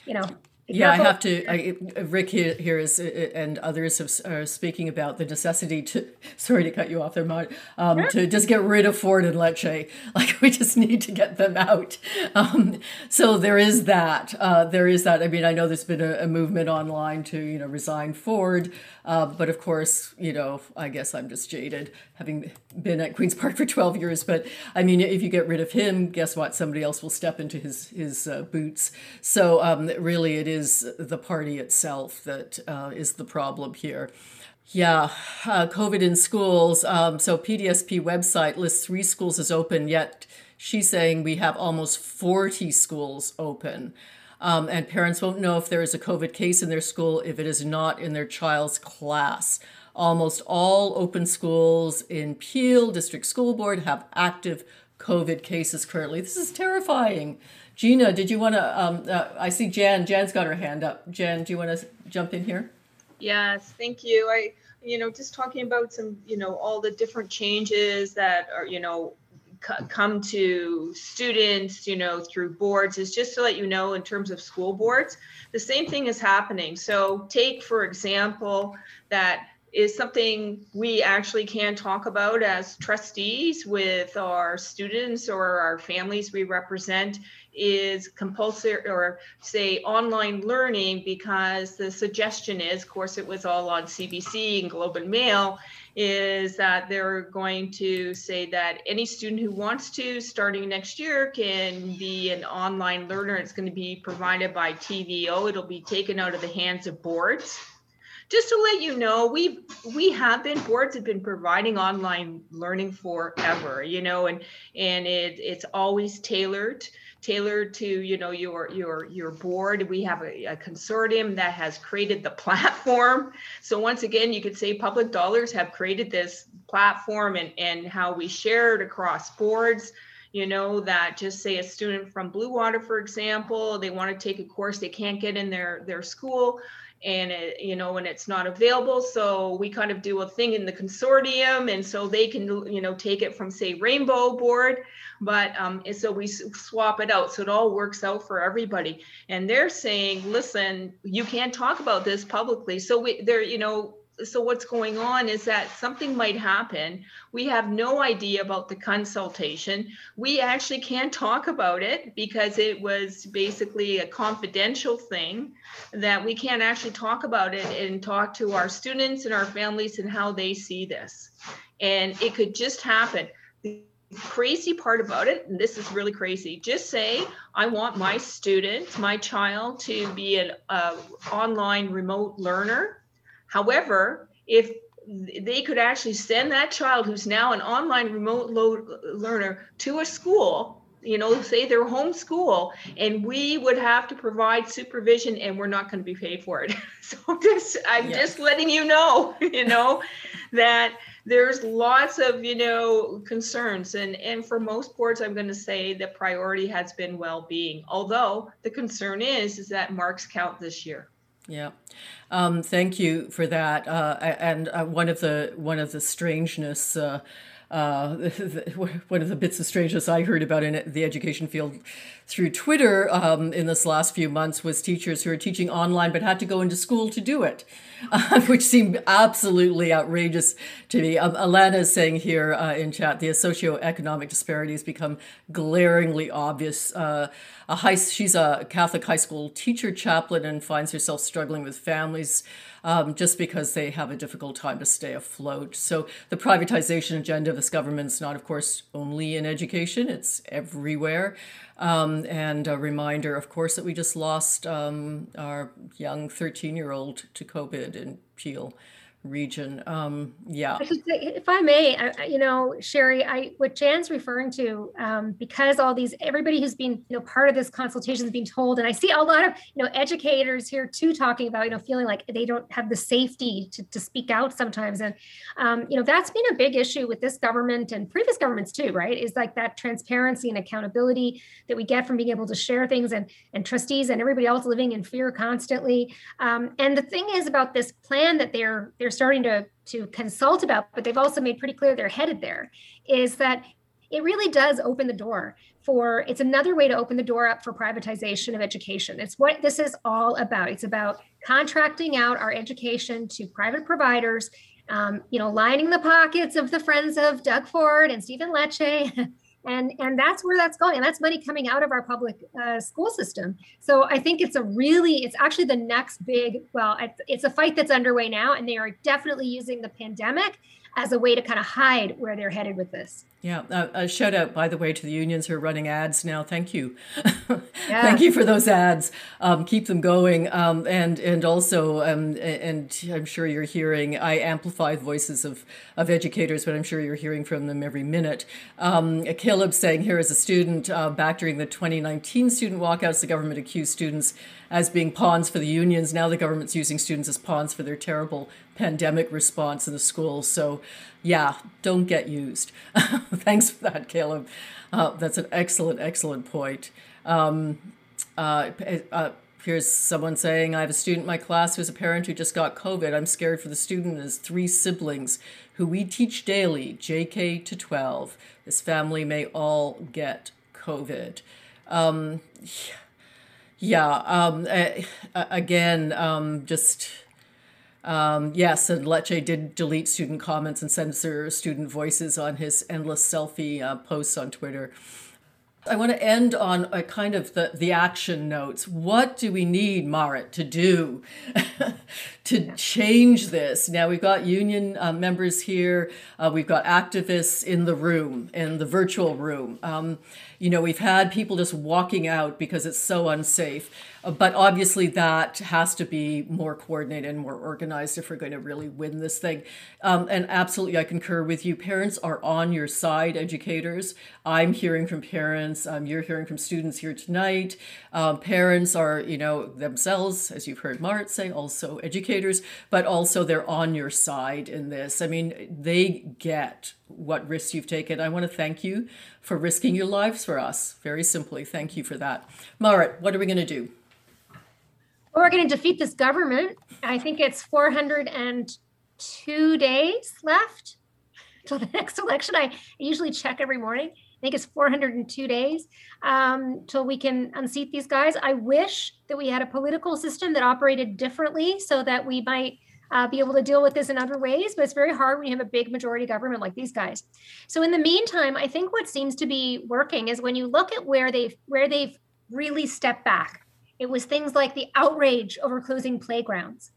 you know, yeah, I have to. I, Rick here, here is, and others have, are speaking about the necessity to. Sorry to cut you off there, Maud. Um, To just get rid of Ford and Lecce, like we just need to get them out. Um, so there is that. Uh, there is that. I mean, I know there's been a, a movement online to you know resign Ford, uh, but of course, you know, I guess I'm just jaded, having been at Queens Park for 12 years. But I mean, if you get rid of him, guess what? Somebody else will step into his his uh, boots. So um, really, it is the party itself that uh, is the problem here. Yeah, uh, COVID in schools. Um, so PDSB website lists three schools as open, yet she's saying we have almost 40 schools open. Um, and parents won't know if there is a COVID case in their school if it is not in their child's class. Almost all open schools in Peel District School Board have active COVID cases currently. This is terrifying. Gina, did you want to? Um, uh, I see Jan. Jan's got her hand up. Jan, do you want to jump in here? Yes, thank you. I, you know, just talking about some, you know, all the different changes that are, you know, come to students, you know, through boards is just to let you know in terms of school boards, the same thing is happening. So take, for example, that is something we actually can talk about as trustees with our students or our families we represent is compulsory or say online learning because the suggestion is of course it was all on cbc and globe and mail is that they're going to say that any student who wants to starting next year can be an online learner. It's going to be provided by tvo it'll be taken out of the hands of boards. Just to let you know, we've we have been boards have been providing online learning forever, you know, and and it it's always tailored tailored to you know your your your board. We have a, a, consortium that has created the platform. So once again you could say public dollars have created this platform and and how we share it across boards you know, that just say a student from Blue Water, for example, they want to take a course they can't get in their their school and it, you know, and it's not available. So we kind of do a thing in the consortium, and so they can, you know, take it from say Rainbow Board, but um, and so we swap it out, so it all works out for everybody. And they're saying, listen, you can't talk about this publicly. So we, they're, you know, so what's going on is that something might happen. We have no idea about the consultation. We actually can't talk about it because it was basically a confidential thing that we can't actually talk about it and talk to our students and our families and how they see this. And it could just happen. The crazy part about it, and this is really crazy, just say, I want my student, my child to be an uh, online remote learner However, if they could actually send that child who's now an online remote learner to a school you know say their home school and we would have to provide supervision and we're not going to be paid for it. So just i'm yes. just letting you know you know that there's lots of you know concerns. And and for most boards i'm going to say the priority has been well-being although the concern is is that marks count this year yeah, um, thank you for that. Uh, and uh, one of the one of the strangeness uh, uh, one of the bits of strangeness I heard about in the education field through Twitter um, in this last few months was teachers who are teaching online but had to go into school to do it, uh, which seemed absolutely outrageous to me. Um, Alana is saying here uh, in chat the socioeconomic disparities become glaringly obvious. Uh, a high, she's a Catholic high school teacher chaplain and finds herself struggling with families um, just because they have a difficult time to stay afloat. So the privatization agenda of this government is not, of course, only in education, it's everywhere. Um, and a reminder, of course, that we just lost um, our young 13 year old to COVID in Peel region. Um, yeah. If I may, I, you know, Sherry, I what Jan's referring to, um, because all these everybody who's been you know part of this consultation is being told, and I see a lot of you know educators here too talking about you know feeling like they don't have the safety to, to speak out sometimes, and um, you know that's been a big issue with this government and previous governments too, right? Is like that transparency and accountability that we get from being able to share things, and and trustees and everybody else living in fear constantly. Um, and the thing is about this plan that they're they're starting to to consult about, but they've also made pretty clear they're headed there, is that it really does open the door for it's another way to open the door up for privatization of education. It's what this is all about. It's about contracting out our education to private providers, um, you know, lining the pockets of the friends of Doug Ford and Stephen Lecce and and that's where that's going and that's money coming out of our public uh, school system. So i think it's a really it's actually the next big well it's a fight that's underway now and they are definitely using the pandemic as a way to kind of hide where they're headed with this yeah, uh, a shout out, by the way, to the unions who are running ads now. Thank you, yeah. thank you for those ads. Um, keep them going, um, and and also, um, and I'm sure you're hearing. I amplify the voices of of educators, but I'm sure you're hearing from them every minute. Um, Caleb saying here as a student uh, back during the 2019 student walkouts, the government accused students as being pawns for the unions. Now the government's using students as pawns for their terrible pandemic response in the schools. So yeah, don't get used. Thanks for that, Caleb. Uh, that's an excellent, excellent point. Um, uh, uh, here's someone saying, I have a student in my class who's a parent who just got COVID. I'm scared for the student and his three siblings who we teach daily, JK to 12. His family may all get COVID. Um, yeah, um, again, um, just um, yes, and Lecce did delete student comments and censor student voices on his endless selfie uh, posts on Twitter. I want to end on a kind of the, the action notes. What do we need, Marit, to do to change this? Now, we've got union uh, members here, uh, we've got activists in the room, in the virtual room. Um, you know, we've had people just walking out because it's so unsafe. Uh, but obviously, that has to be more coordinated and more organized if we're going to really win this thing. Um, and absolutely, I concur with you. Parents are on your side, educators. I'm hearing from parents. Um, you're hearing from students here tonight. Um, parents are, you know, themselves, as you've heard Marit say, also educators, but also they're on your side in this. I mean, they get what risks you've taken. I want to thank you for risking your lives for us. Very simply, thank you for that. Marit, what are we going to do? Well, we're going to defeat this government. I think it's 402 days left till the next election. I usually check every morning. I think it's 402 days um, till we can unseat these guys. I wish that we had a political system that operated differently so that we might uh, be able to deal with this in other ways, but it's very hard when you have a big majority government like these guys. So in the meantime, I think what seems to be working is when you look at where they've where they've really stepped back. It was things like the outrage over closing playgrounds.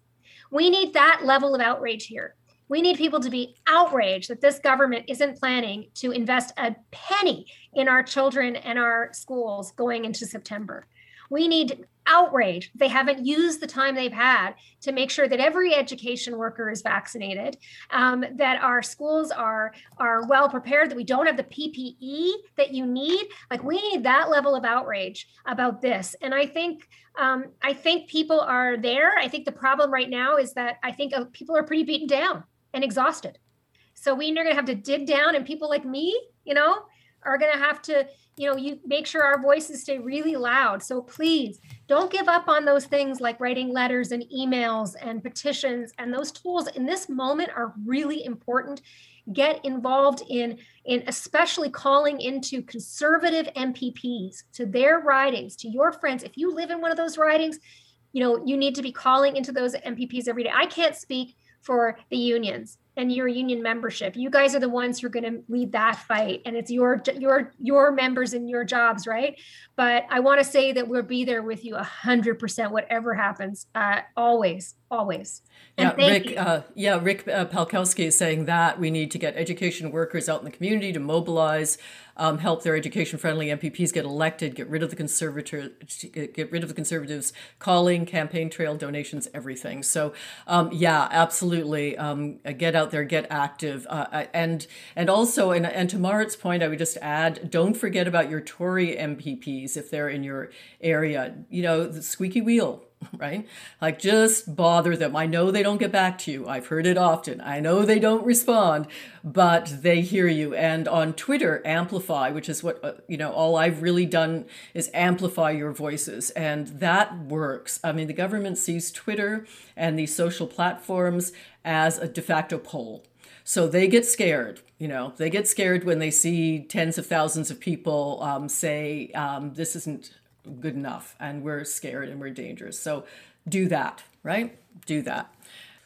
We need that level of outrage here. We need people to be outraged that this government isn't planning to invest a penny in our children and our schools going into September. We need outrage. They haven't used the time they've had to make sure that every education worker is vaccinated, um, that our schools are are well prepared, that we don't have the PPE that you need. Like we need that level of outrage about this. And I think um, I think people are there. I think the problem right now is that I think uh, people are pretty beaten down and exhausted. So we are going to have to dig down, and people like me, you know, are going to have to you know you make sure our voices stay really loud. So please don't give up on those things like writing letters and emails and petitions and those tools in this moment are really important. Get involved in in especially calling into conservative MPPs to their ridings to your friends. If you live in one of those ridings you know you need to be calling into those MPPs every day. I can't speak for the unions and your union membership. You guys are the ones who are going to lead that fight, and it's your your your members and your jobs, right? But I want to say that we'll be there with you a hundred percent, whatever happens, uh, always, always. And yeah, Rick. Uh, yeah, Rick uh, Palkowski is saying that we need to get education workers out in the community to mobilize um, help their education-friendly MPPs get elected, get rid of the conservator, get rid of the conservatives, calling, campaign trail, donations, everything. So, um, yeah, absolutely, um, get out there, get active, uh, and and also, and and to Marit's point, I would just add, don't forget about your Tory MPPs if they're in your area. You know, the squeaky wheel right? Like just bother them. I know they don't get back to you. I've heard it often. I know they don't respond, but they hear you. And on Twitter, amplify, which is what, uh, you know, all I've really done is amplify your voices. And that works. I mean, the government sees Twitter and these social platforms as a de facto poll. So they get scared, you know, they get scared when they see tens of thousands of people um, say, um, this isn't good enough and we're scared and we're dangerous. So do that, right? Do that.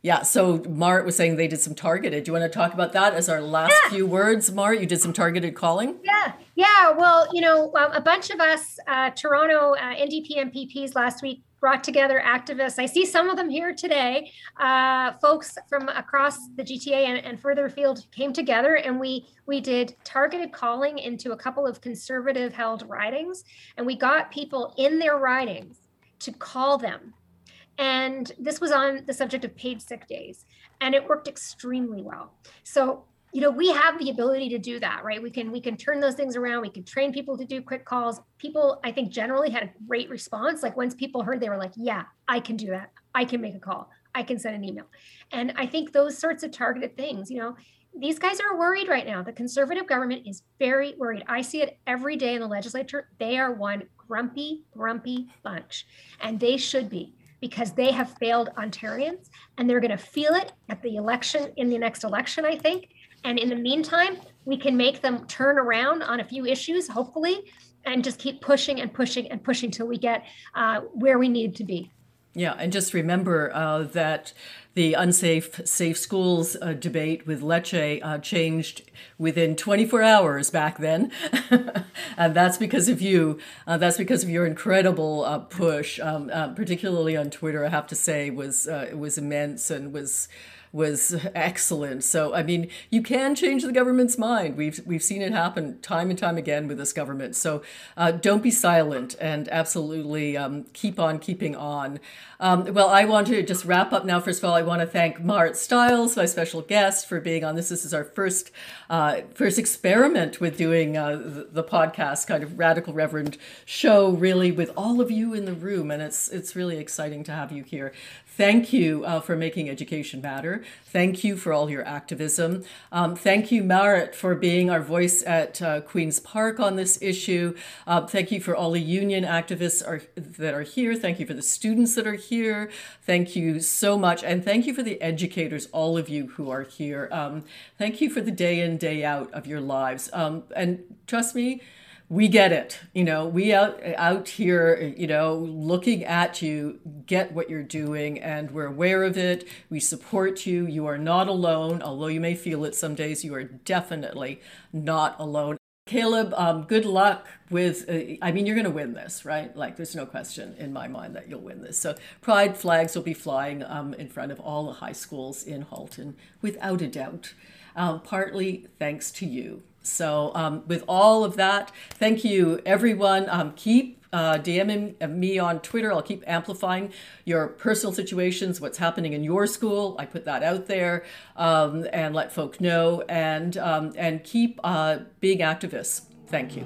Yeah, so Marit was saying they did some targeted. Do you want to talk about that as our last yeah. few words, Marit? You did some targeted calling? Yeah, yeah. Well, you know, um, a bunch of us uh, Toronto uh, NDP MPPs last week brought together activists. I see some of them here today. Uh, folks from across the GTA and, and further afield came together, and we we did targeted calling into a couple of conservative held ridings, and we got people in their ridings to call them and this was on the subject of paid sick days, and it worked extremely well. So, you know, we have the ability to do that, right? We can we can turn those things around. We can train people to do quick calls. People, I think, generally had a great response. Like once people heard, they were like, "Yeah, I can do that. I can make a call. I can send an email." And I think those sorts of targeted things, you know, these guys are worried right now. The conservative government is very worried. I see it every day in the legislature. They are one grumpy, grumpy bunch, and they should be because they have failed Ontarians and they're going to feel it at the election in the next election, I think. And in the meantime, we can make them turn around on a few issues, hopefully, and just keep pushing and pushing and pushing till we get uh, where we need to be. Yeah, and just remember uh, that the unsafe safe schools uh, debate with Lecce uh, changed within 24 hours back then, and that's because of you. Uh, that's because of your incredible uh, push, um, uh, particularly on Twitter. I have to say was was immense and was was excellent. So I mean, you can change the government's mind. We've we've seen it happen time and time again with this government. So uh, don't be silent and absolutely um, keep on keeping on. Um, well, I want to just wrap up now. First of all, I want to thank Marit Stiles, my special guest, for being on this. This is our first uh, first experiment with doing uh, the, the, podcast, kind of radical reverend show, really with all of you in the room, and it's it's really exciting to have you here. Thank you uh, for making education matter. Thank you for all your activism. Um, thank you, Marit, for being our voice at uh, Queen's Park on this issue. Uh, thank you for all the union activists are, that are here. Thank you for the students that are here. Thank you so much. And thank you for the educators, all of you who are here. Um, thank you for the day in, day out of your lives. Um, and trust me, we get it you know we out out here you know looking at you get what you're doing and we're aware of it. We support you. You are not alone although you may feel it some days you are definitely not alone. Caleb um, good luck with uh, i mean you're going to win this right? Like there's no question in my mind that you'll win this. So pride flags will be flying um, in front of all the high schools in halton without a doubt. Um, partly thanks to you so, um, with all of that, thank you, everyone. Um, keep uh, DMing me on Twitter. I'll keep amplifying your personal situations, what's happening in your school. I put that out there um, and let folk know, and um, and keep uh, being activists. Thank you.